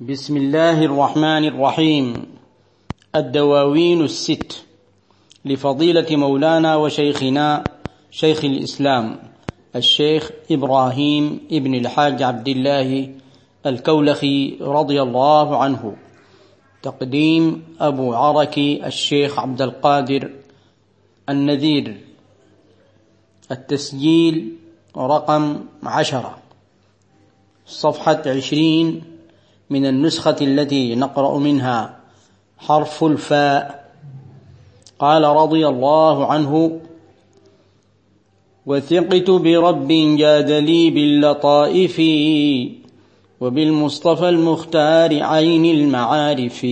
بسم الله الرحمن الرحيم. الدواوين الست. لفضيلة مولانا وشيخنا شيخ الإسلام الشيخ إبراهيم ابن الحاج عبد الله الكولخي رضي الله عنه. تقديم أبو عركي الشيخ عبد القادر النذير. التسجيل رقم عشرة. صفحة عشرين من النسخة التي نقرأ منها. حرف الفاء. قال رضي الله عنه وثقت برب جاد لي باللطائف وبالمصطفى المختار عين المعارف.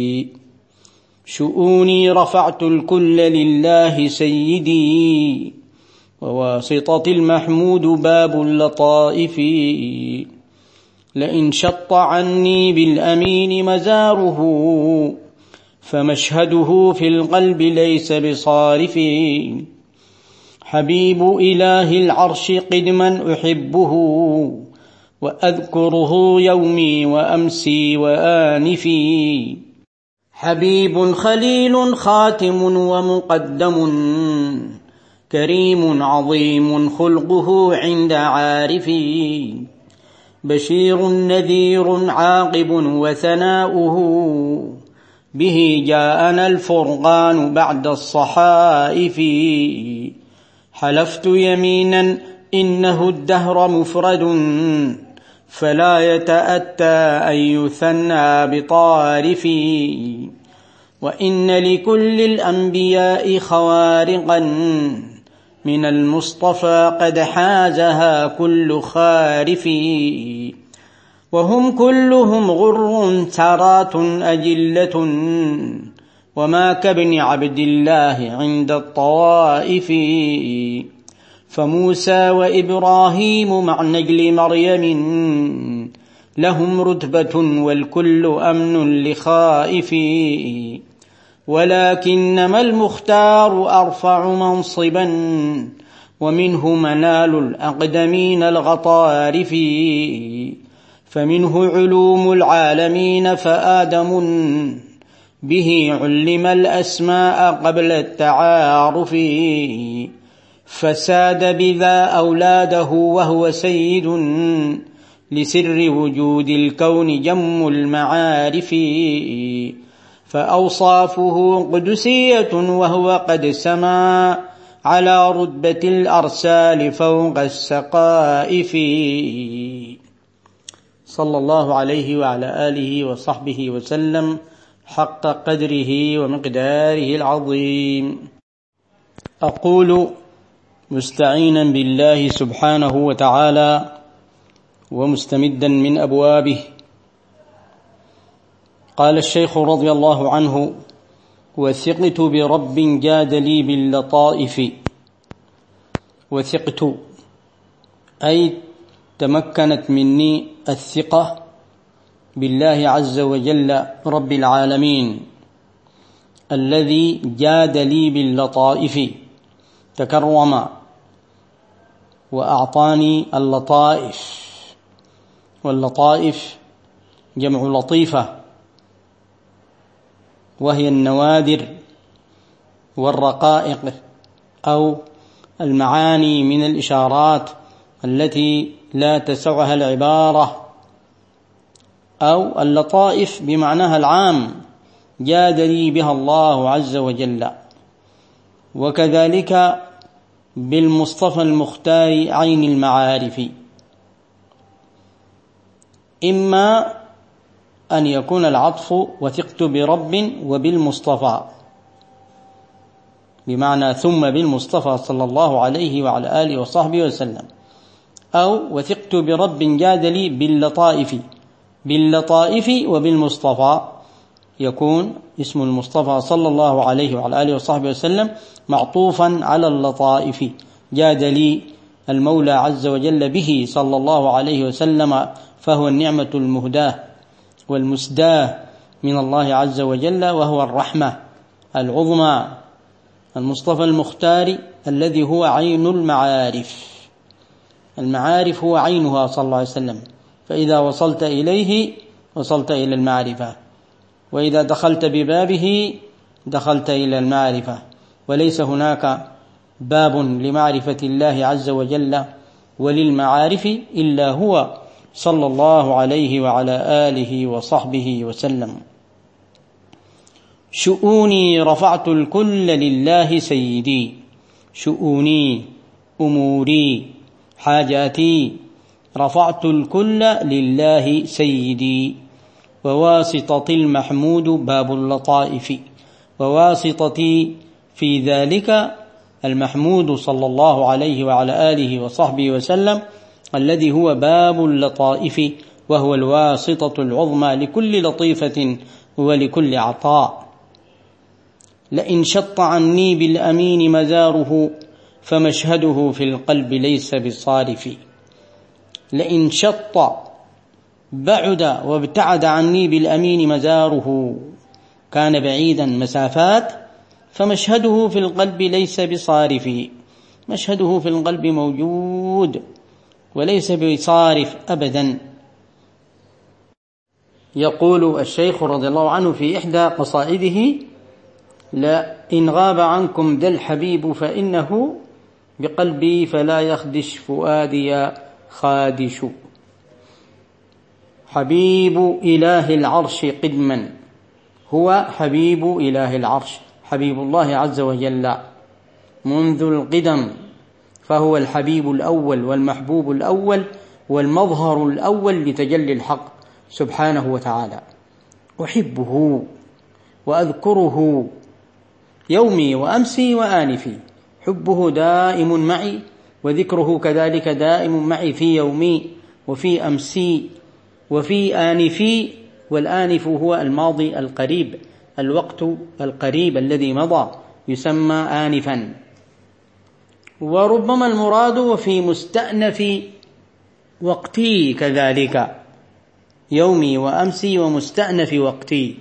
شؤوني رفعت الكل لله سيدي وواسطة المحمود باب اللطائف. لئن شط عني بالأمين مزاره فمشهده في القلب ليس بصارف. حبيب إله العرش قدما أحبه وأذكره يومي وأمسي وآنفي. حبيب خليل خاتم ومقدم كريم عظيم خلقه عند عارفي. بشير نذير عاقب وثناؤه. به جاءنا الفرقان بعد الصحائف. حلفت يمينا إنه الدهر مفرد فلا يتأتى أن يثنى بطارف. وإن لكل الأنبياء خوارقا. من المصطفى قد حازها كل خارف. وهم كلهم غر ترات أجلة. وما كابن عبد الله عند الطوائف. فموسى وإبراهيم مع نجل مريم. لهم رتبة والكل أمن لخائف. ولكنما المختار أرفع منصبا ومنه منال الأقدمين الغطارف. فمنه علوم العالمين فآدم به علم الأسماء قبل التعارف. فساد بذا أولاده وهو سيد لسر وجود الكون جم المعارف. فأوصافه قدسية وهو قد سما على رتبة الأرسال فوق السقائف. صلى الله عليه وعلى آله وصحبه وسلم حق قدره ومقداره العظيم. أقول مستعينا بالله سبحانه وتعالى ومستمدا من أبوابه قال الشيخ رضي الله عنه وثقت برب جاد لي باللطائف. وثقت أي تمكنت مني الثقة بالله عز وجل رب العالمين الذي جاد لي باللطائف تكرم وأعطاني اللطائف. واللطائف جمع لطيفة. وهي النوادر والرقائق أو المعاني من الإشارات التي لا تسعها العبارة أو اللطائف بمعناها العام جاد لي بها الله عز وجل. وكذلك بالمصطفى المختار عين المعارف. إما أن يكون العطف وثقت برب وبالمصطفى. بمعنى ثم بالمصطفى صلى الله عليه وعلى آله وصحبه وسلم. أو وثقت برب جاد لي باللطائف باللطائف وبالمصطفى. يكون اسم المصطفى صلى الله عليه وعلى آله وصحبه وسلم معطوفا على اللطائف. جاد لي المولى عز وجل به صلى الله عليه وسلم فهو النعمة المهداة. والمسداه من الله عز وجل وهو الرحمة العظمى المصطفى المختار الذي هو عين المعارف. المعارف هو عينها صلى الله عليه وسلم. فإذا وصلت إليه وصلت إلى المعرفة. وإذا دخلت ببابه دخلت إلى المعرفة. وليس هناك باب لمعرفة الله عز وجل وللمعارف إلا هو. صلى الله عليه وعلى آله وصحبه وسلم. شؤوني رفعت الكل لله سيدي. شؤوني أموري حاجاتي رفعت الكل لله سيدي. وواسطة المحمود باب اللطائف. وواسطتي في ذلك المحمود صلى الله عليه وعلى آله وصحبه وسلم الذي هو باب اللطائف وهو الواسطة العظمى لكل لطيفة ولكل عطاء. لئن شط عني بالأمين مزاره فمشهده في القلب ليس بصارف. لئن شط بعد وابتعد عني بالأمين مزاره كان بعيدا مسافات فمشهده في القلب ليس بصارف. مشهده في القلب موجود وليس بصارف أبدا. يقول الشيخ رضي الله عنه في إحدى قصائده لا إن غاب عنكم ذا الحبيب فإنه بقلبي فلا يخدش فؤادي خادش. حبيب إله العرش قدما. هو حبيب إله العرش حبيب الله عز وجل منذ القدم. فهو الحبيب الأول والمحبوب الأول والمظهر الأول لتجلي الحق سبحانه وتعالى. أحبه وأذكره يومي وأمسي وآنفي حبه دائم معي وذكره كذلك دائم معي في يومي وفي أمسي وفي آنفي والآنف هو الماضي القريب الوقت القريب الذي مضى يسمى آنفا. وربما المراد وفي مستأنف وقتي كذلك يومي وأمسي ومستأنف وقتي.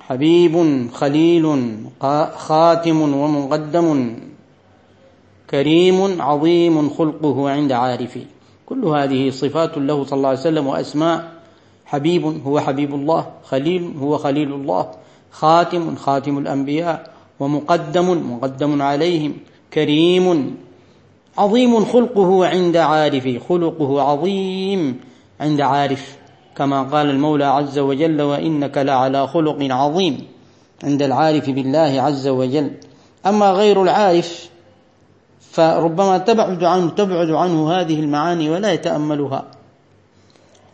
حبيب خليل خاتم ومقدم كريم عظيم خلقه عند عارفي. كل هذه صفات له صلى الله عليه وسلم وأسماء. حبيب هو حبيب الله خليل هو خليل الله خاتم خاتم الأنبياء ومقدم مقدم عليهم. كريم عظيم خلقه عند عارف خلقه عظيم عند عارف كما قال المولى عز وجل وإنك لعلى خلق عظيم عند العارف بالله عز وجل. أما غير العارف فربما تبعد عنه تبعد عنه هذه المعاني ولا يتأملها.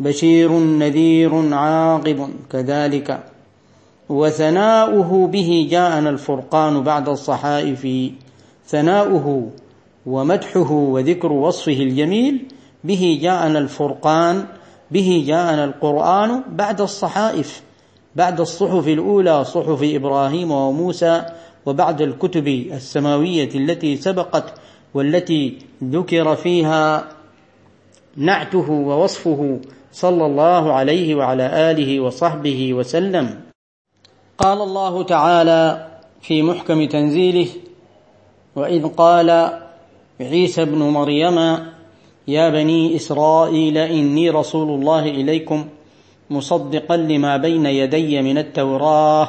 بشير نذير عاقب كذلك. وثناؤه به جاءنا الفرقان بعد الصحائف. ثناؤه ومدحه وذكر وصفه الجميل به جاءنا الفرقان به جاءنا القرآن بعد الصحائف بعد الصحف الأولى صحف إبراهيم وموسى وبعد الكتب السماوية التي سبقت والتي ذكر فيها نعته ووصفه صلى الله عليه وعلى آله وصحبه وسلم. قال الله تعالى في محكم تنزيله وإذ قال عيسى ابن مريم يا بني إسرائيل إني رسول الله إليكم مصدقا لما بين يدي من التوراة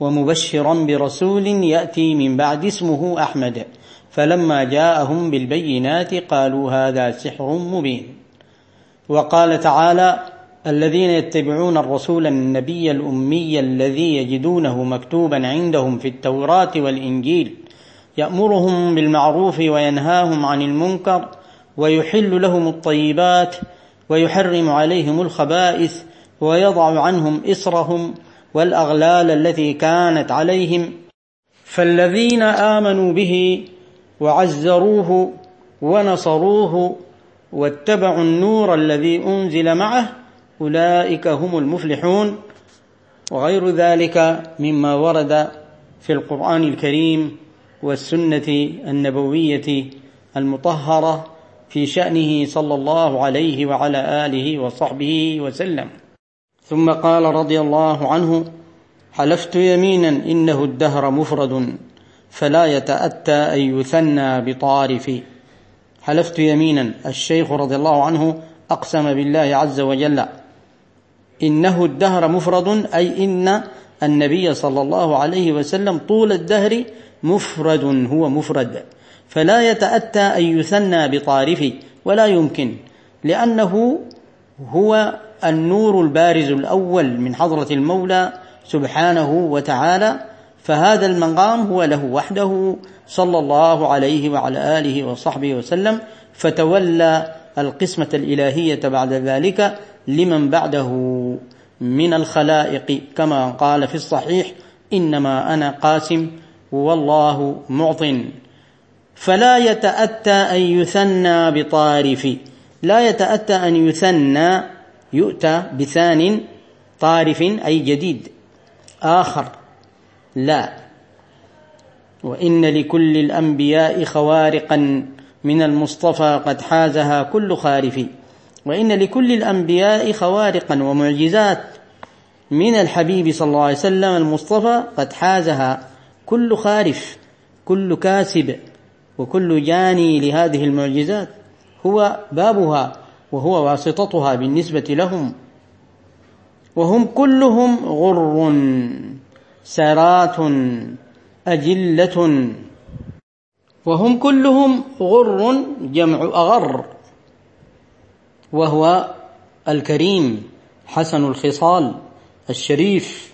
ومبشرا برسول يأتي من بعد اسمه أحمد. فلما جاءهم بالبينات قالوا هذا سحر مبين. وقال تعالى الذين يتبعون الرسول النبي الأمي الذي يجدونه مكتوبا عندهم في التوراة والإنجيل يأمرهم بالمعروف وينهاهم عن المنكر ويحل لهم الطيبات ويحرم عليهم الخبائث ويضع عنهم إصرهم والأغلال التي كانت عليهم. فالذين آمنوا به وعزروه ونصروه واتبعوا النور الذي أنزل معه أولئك هم المفلحون. وغير ذلك مما ورد في القرآن الكريم. والسنة النبوية المطهرة في شأنه صلى الله عليه وعلى آله وصحبه وسلم. ثم قال رضي الله عنه حلفت يمينا إنه الدهر مفرد فلا يتأتى أن يثنى بطارف حلفت يمينا الشيخ رضي الله عنه أقسم بالله عز وجل إنه الدهر مفرد أي إن النبي صلى الله عليه وسلم طول الدهر مفرد هو مفرد. فلا يتأتى أن يثنى بطارف ولا يمكن لأنه هو النور البارز الأول من حضرة المولى سبحانه وتعالى. فهذا المقام هو له وحده صلى الله عليه وعلى آله وصحبه وسلم. فتولى القسمة الإلهية بعد ذلك لمن بعده من الخلائق. كما قال في الصحيح إنما أنا قاسم والله معط فلا يتأتى أن يثنى بطارف. لا يتأتى أن يثنى يؤتى بثان طارف أي جديد. آخر. لا. وإن لكل الأنبياء خوارقا. من المصطفى قد حازها كل خارف. وإن لكل الأنبياء خوارقا ومعجزات. من الحبيب صلى الله عليه وسلم المصطفى قد حازها كل خارف كل كاسب وكل جاني لهذه المعجزات. هو بابها وهو واسطتها بالنسبة لهم. وهم كلهم غر سرات أجلة. وهم كلهم غر جمع أغر. وهو الكريم حسن الخصال الشريف.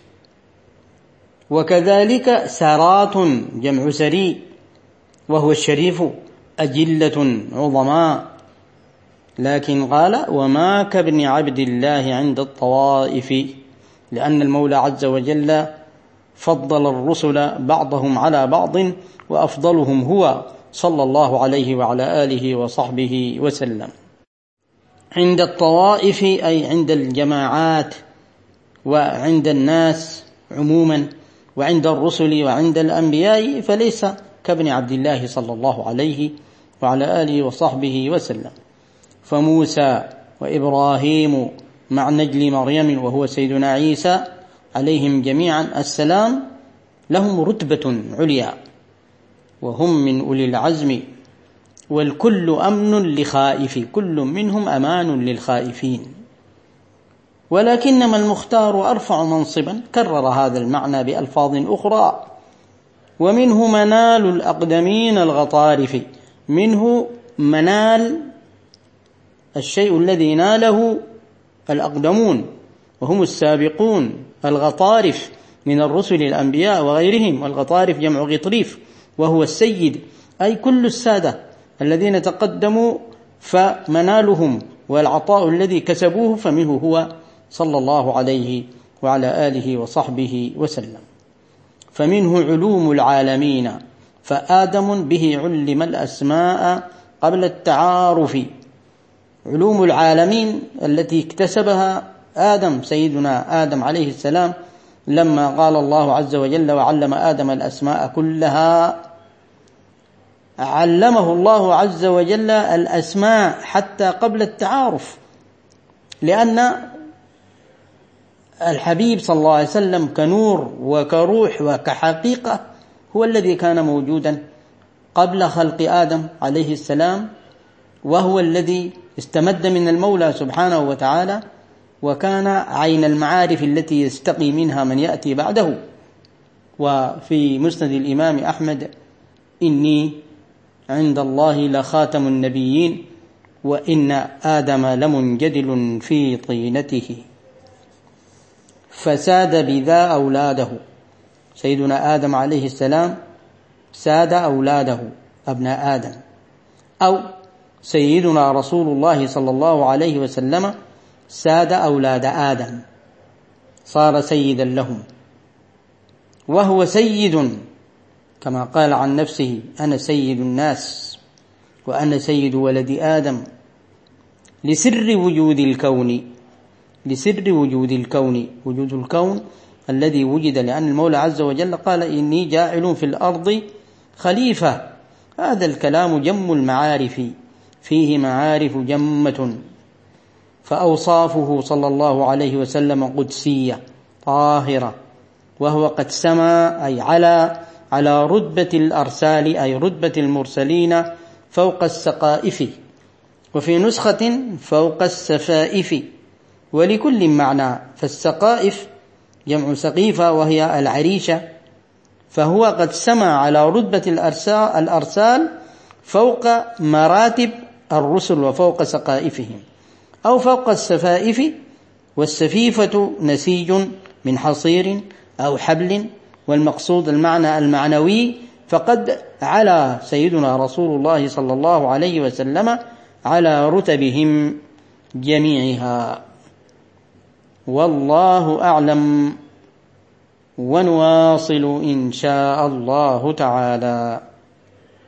وكذلك سارات جمع سري وهو الشريف أجلة عظماء. لكن قال وما كابن عبد الله عند الطوائف لأن المولى عز وجل فضل الرسل بعضهم على بعض وأفضلهم هو صلى الله عليه وعلى آله وصحبه وسلم. عند الطوائف أي عند الجماعات وعند الناس عموما وعند الرسل وعند الأنبياء فليس كابن عبد الله صلى الله عليه وعلى آله وصحبه وسلم. فموسى وإبراهيم مع نجل مريم وهو سيدنا عيسى عليهم جميعا السلام لهم رتبة عليا وهم من أولي العزم والكل أمن لخائف كل منهم أمان للخائفين. ولكنما المختار أرفع منصبا. كرر هذا المعنى بألفاظ أخرى. ومنه منال الأقدمين الغطارف. منه منال الشيء الذي ناله الأقدمون. وهم السابقون الغطارف من الرسل الأنبياء وغيرهم. والغطارف جمع غطريف. وهو السيد. أي كل السادة الذين تقدموا فمنالهم. والعطاء الذي كسبوه فمنه هو صلى الله عليه وعلى آله وصحبه وسلم. فمنه علوم العالمين فآدم به علم الأسماء قبل التعارف. علوم العالمين التي اكتسبها آدم سيدنا آدم عليه السلام لما قال الله عز وجل وعلم آدم الأسماء كلها علمه الله عز وجل الأسماء حتى قبل التعارف. لأن الحبيب صلى الله عليه وسلم كنور وكروح وكحقيقة هو الذي كان موجودا قبل خلق آدم عليه السلام وهو الذي استمد من المولى سبحانه وتعالى وكان عين المعارف التي يستقي منها من يأتي بعده. وفي مسند الإمام أحمد إني عند الله لخاتم النبيين وإن آدم لمنجدل في طينته. فساد بذا أولاده. سيدنا آدم عليه السلام ساد أولاده أبناء آدم. أو سيدنا رسول الله صلى الله عليه وسلم ساد أولاد آدم. صار سيدا لهم. وهو سيد كما قال عن نفسه أنا سيد الناس وأنا سيد ولد آدم. لسر وجود الكون لسر وجود الكون وجود الكون الذي وجد لأن المولى عز وجل قال إني جاعل في الأرض خليفة. هذا الكلام جم المعارف فيه معارف جمة. فأوصافه صلى الله عليه وسلم قدسية طاهرة وهو قد سما أي على على رتبة الأرسال أي رتبة المرسلين فوق السقائف وفي نسخة فوق السفائف. ولكل معنى فالسقائف جمع سقيفة وهي العريشة فهو قد سمى على رتبة الأرسال فوق مراتب الرسل وفوق سقائفهم أو فوق السفائف والسفيفة نسيج من حصير أو حبل والمقصود المعنى المعنوي فقد على سيدنا رسول الله صلى الله عليه وسلم على رتبهم جميعها. والله أعلم ونواصل إن شاء الله تعالى.